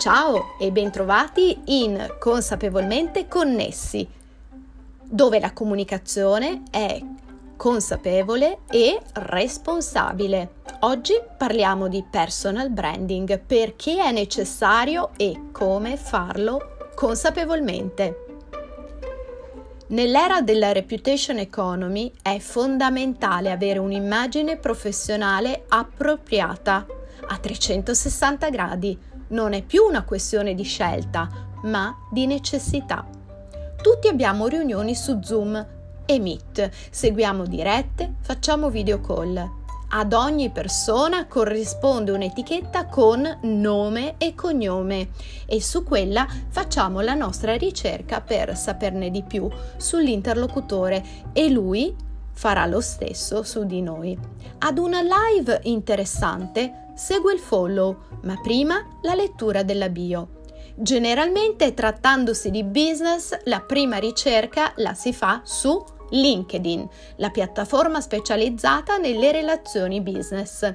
Ciao e bentrovati in Consapevolmente Connessi, dove la comunicazione è consapevole e responsabile. Oggi parliamo di personal branding, perché è necessario e come farlo consapevolmente. Nell'era della reputation economy è fondamentale avere un'immagine professionale appropriata a 360 gradi non è più una questione di scelta, ma di necessità. Tutti abbiamo riunioni su Zoom e Meet, seguiamo dirette, facciamo video call. Ad ogni persona corrisponde un'etichetta con nome e cognome e su quella facciamo la nostra ricerca per saperne di più sull'interlocutore e lui farà lo stesso su di noi. Ad una live interessante segue il follow, ma prima la lettura della bio. Generalmente trattandosi di business, la prima ricerca la si fa su LinkedIn, la piattaforma specializzata nelle relazioni business.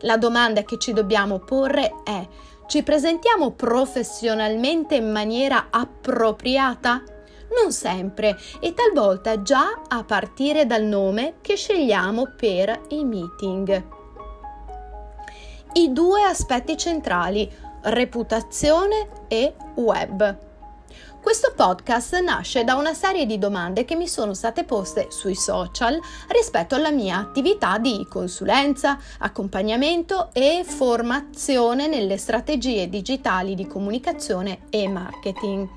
La domanda che ci dobbiamo porre è ci presentiamo professionalmente in maniera appropriata? Non sempre e talvolta già a partire dal nome che scegliamo per i meeting i due aspetti centrali, reputazione e web. Questo podcast nasce da una serie di domande che mi sono state poste sui social rispetto alla mia attività di consulenza, accompagnamento e formazione nelle strategie digitali di comunicazione e marketing.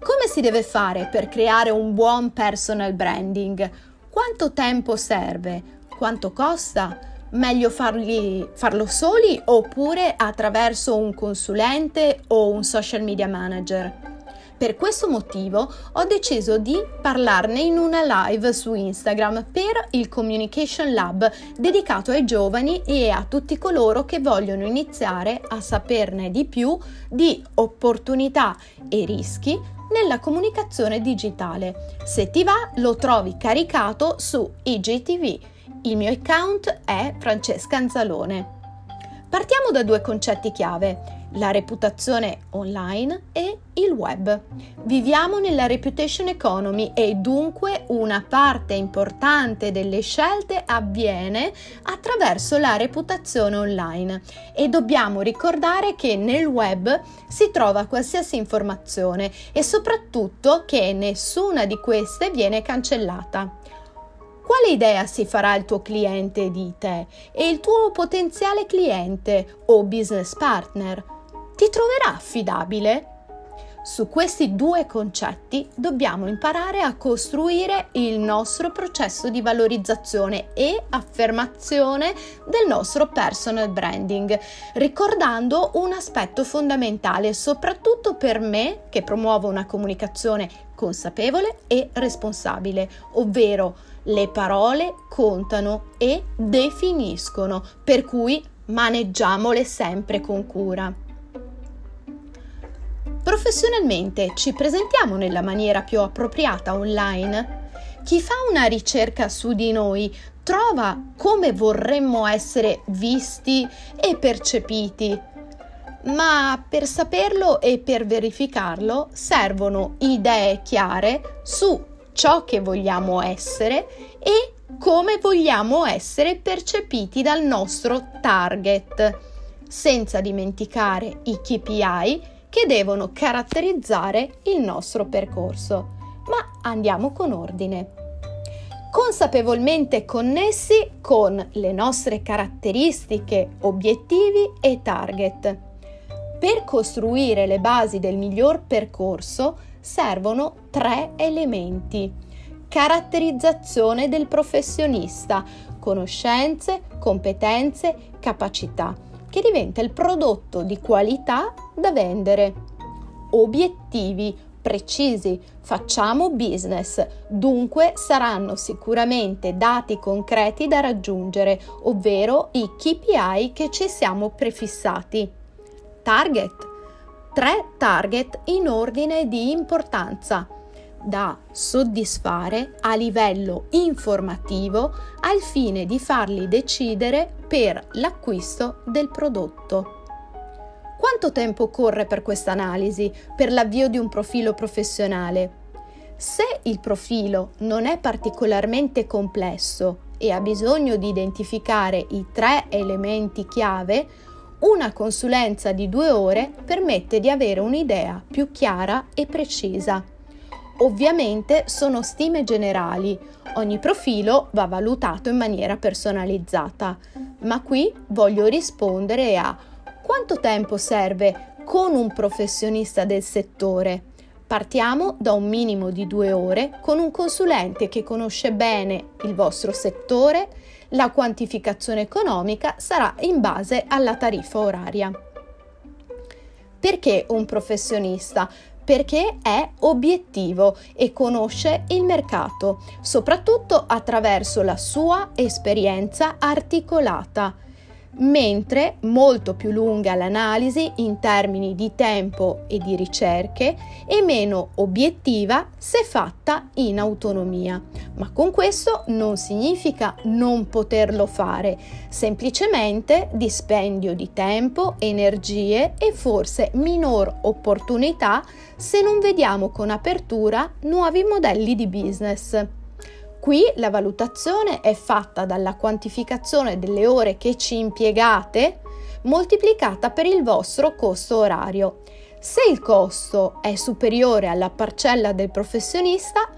Come si deve fare per creare un buon personal branding? Quanto tempo serve? Quanto costa? Meglio farli, farlo soli oppure attraverso un consulente o un social media manager. Per questo motivo ho deciso di parlarne in una live su Instagram per il Communication Lab dedicato ai giovani e a tutti coloro che vogliono iniziare a saperne di più di opportunità e rischi nella comunicazione digitale. Se ti va lo trovi caricato su IGTV il mio account è Francesca Anzalone. Partiamo da due concetti chiave, la reputazione online e il web. Viviamo nella reputation economy e dunque una parte importante delle scelte avviene attraverso la reputazione online e dobbiamo ricordare che nel web si trova qualsiasi informazione e soprattutto che nessuna di queste viene cancellata. Quale idea si farà il tuo cliente di te e il tuo potenziale cliente o business partner? Ti troverà affidabile? Su questi due concetti dobbiamo imparare a costruire il nostro processo di valorizzazione e affermazione del nostro personal branding, ricordando un aspetto fondamentale, soprattutto per me che promuovo una comunicazione consapevole e responsabile, ovvero le parole contano e definiscono, per cui maneggiamole sempre con cura. Professionalmente ci presentiamo nella maniera più appropriata online? Chi fa una ricerca su di noi trova come vorremmo essere visti e percepiti. Ma per saperlo e per verificarlo servono idee chiare su ciò che vogliamo essere e come vogliamo essere percepiti dal nostro target, senza dimenticare i KPI che devono caratterizzare il nostro percorso. Ma andiamo con ordine. Consapevolmente connessi con le nostre caratteristiche, obiettivi e target. Per costruire le basi del miglior percorso servono tre elementi. Caratterizzazione del professionista, conoscenze, competenze, capacità, che diventa il prodotto di qualità da vendere. Obiettivi precisi, facciamo business, dunque saranno sicuramente dati concreti da raggiungere, ovvero i KPI che ci siamo prefissati. Target tre target in ordine di importanza da soddisfare a livello informativo al fine di farli decidere per l'acquisto del prodotto. Quanto tempo occorre per questa analisi, per l'avvio di un profilo professionale? Se il profilo non è particolarmente complesso e ha bisogno di identificare i tre elementi chiave, una consulenza di due ore permette di avere un'idea più chiara e precisa. Ovviamente sono stime generali, ogni profilo va valutato in maniera personalizzata, ma qui voglio rispondere a quanto tempo serve con un professionista del settore. Partiamo da un minimo di due ore con un consulente che conosce bene il vostro settore, la quantificazione economica sarà in base alla tariffa oraria. Perché un professionista? Perché è obiettivo e conosce il mercato, soprattutto attraverso la sua esperienza articolata mentre molto più lunga l'analisi in termini di tempo e di ricerche e meno obiettiva se fatta in autonomia. Ma con questo non significa non poterlo fare, semplicemente dispendio di tempo, energie e forse minor opportunità se non vediamo con apertura nuovi modelli di business. Qui la valutazione è fatta dalla quantificazione delle ore che ci impiegate moltiplicata per il vostro costo orario. Se il costo è superiore alla parcella del professionista,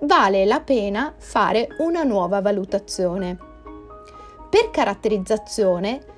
vale la pena fare una nuova valutazione. Per caratterizzazione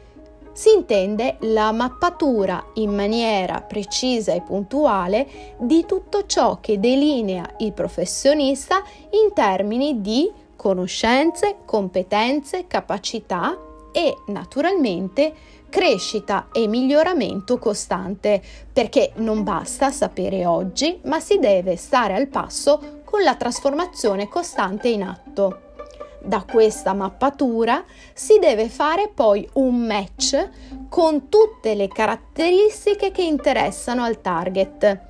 si intende la mappatura in maniera precisa e puntuale di tutto ciò che delinea il professionista in termini di conoscenze, competenze, capacità e naturalmente crescita e miglioramento costante, perché non basta sapere oggi, ma si deve stare al passo con la trasformazione costante in atto. Da questa mappatura si deve fare poi un match con tutte le caratteristiche che interessano al target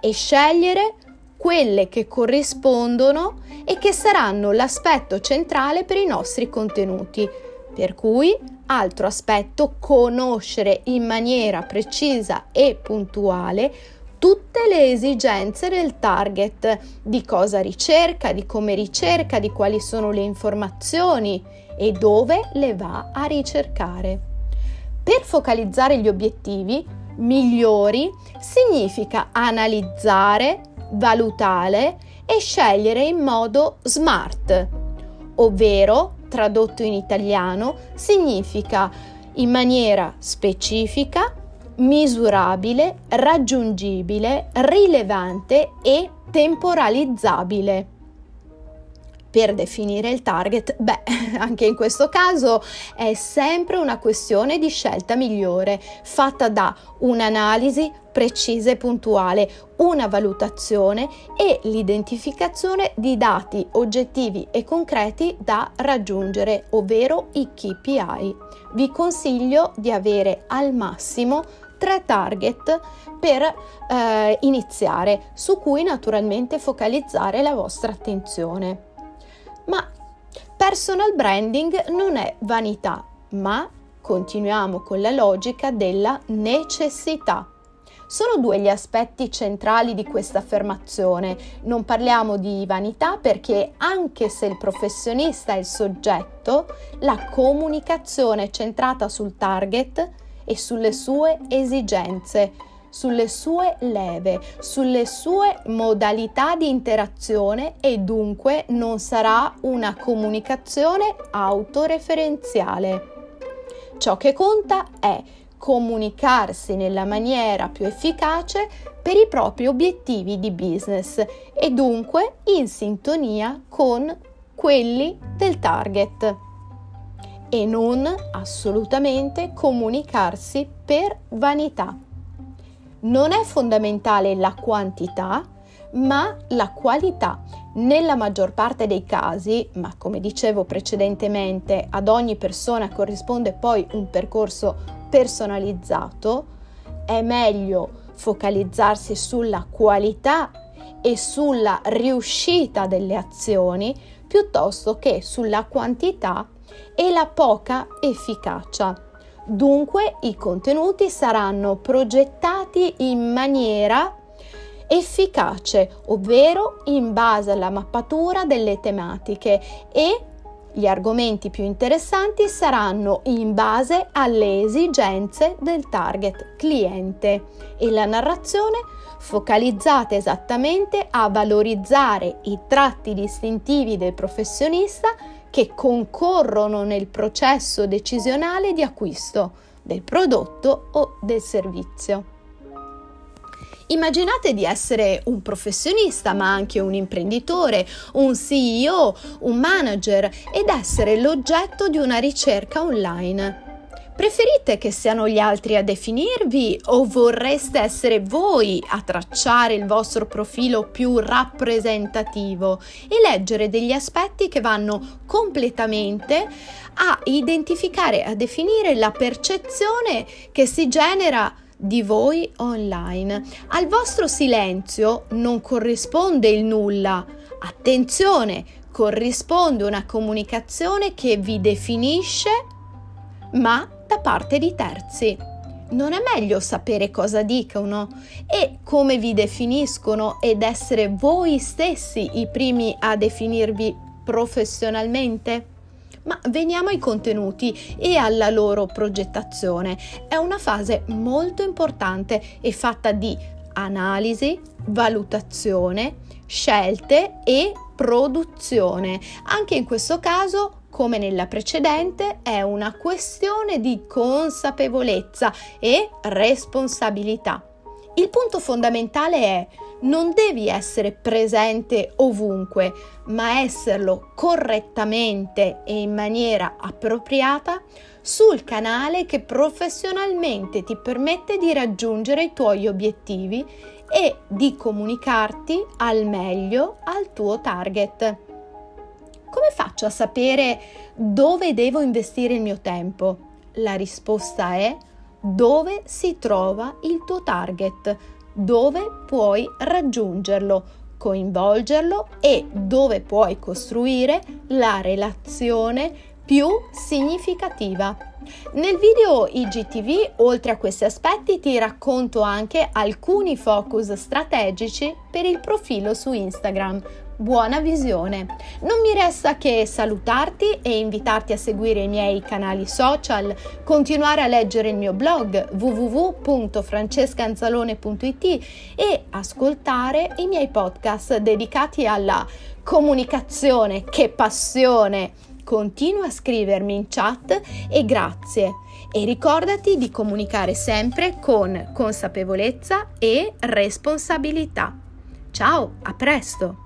e scegliere quelle che corrispondono e che saranno l'aspetto centrale per i nostri contenuti. Per cui, altro aspetto, conoscere in maniera precisa e puntuale tutte le esigenze del target, di cosa ricerca, di come ricerca, di quali sono le informazioni e dove le va a ricercare. Per focalizzare gli obiettivi migliori significa analizzare, valutare e scegliere in modo smart, ovvero, tradotto in italiano, significa in maniera specifica, misurabile, raggiungibile, rilevante e temporalizzabile. Per definire il target, beh, anche in questo caso è sempre una questione di scelta migliore, fatta da un'analisi precisa e puntuale, una valutazione e l'identificazione di dati oggettivi e concreti da raggiungere, ovvero i KPI. Vi consiglio di avere al massimo tre target per eh, iniziare, su cui naturalmente focalizzare la vostra attenzione. Ma personal branding non è vanità, ma continuiamo con la logica della necessità. Sono due gli aspetti centrali di questa affermazione. Non parliamo di vanità perché anche se il professionista è il soggetto, la comunicazione centrata sul target e sulle sue esigenze, sulle sue leve, sulle sue modalità di interazione e dunque non sarà una comunicazione autoreferenziale. Ciò che conta è comunicarsi nella maniera più efficace per i propri obiettivi di business e dunque in sintonia con quelli del target e non assolutamente comunicarsi per vanità. Non è fondamentale la quantità, ma la qualità. Nella maggior parte dei casi, ma come dicevo precedentemente, ad ogni persona corrisponde poi un percorso personalizzato, è meglio focalizzarsi sulla qualità e sulla riuscita delle azioni piuttosto che sulla quantità e la poca efficacia. Dunque i contenuti saranno progettati in maniera efficace, ovvero in base alla mappatura delle tematiche e gli argomenti più interessanti saranno in base alle esigenze del target cliente e la narrazione focalizzata esattamente a valorizzare i tratti distintivi del professionista che concorrono nel processo decisionale di acquisto del prodotto o del servizio. Immaginate di essere un professionista, ma anche un imprenditore, un CEO, un manager ed essere l'oggetto di una ricerca online. Preferite che siano gli altri a definirvi o vorreste essere voi a tracciare il vostro profilo più rappresentativo e leggere degli aspetti che vanno completamente a identificare, a definire la percezione che si genera di voi online. Al vostro silenzio non corrisponde il nulla. Attenzione, corrisponde una comunicazione che vi definisce, ma da parte di terzi. Non è meglio sapere cosa dicono e come vi definiscono ed essere voi stessi i primi a definirvi professionalmente? Ma veniamo ai contenuti e alla loro progettazione. È una fase molto importante e fatta di analisi, valutazione, scelte e produzione. Anche in questo caso come nella precedente, è una questione di consapevolezza e responsabilità. Il punto fondamentale è non devi essere presente ovunque, ma esserlo correttamente e in maniera appropriata sul canale che professionalmente ti permette di raggiungere i tuoi obiettivi e di comunicarti al meglio al tuo target. Come faccio a sapere dove devo investire il mio tempo? La risposta è dove si trova il tuo target dove puoi raggiungerlo, coinvolgerlo e dove puoi costruire la relazione più significativa. Nel video IGTV, oltre a questi aspetti, ti racconto anche alcuni focus strategici per il profilo su Instagram buona visione. Non mi resta che salutarti e invitarti a seguire i miei canali social, continuare a leggere il mio blog www.francescanzalone.it e ascoltare i miei podcast dedicati alla comunicazione. Che passione! Continua a scrivermi in chat e grazie. E ricordati di comunicare sempre con consapevolezza e responsabilità. Ciao, a presto!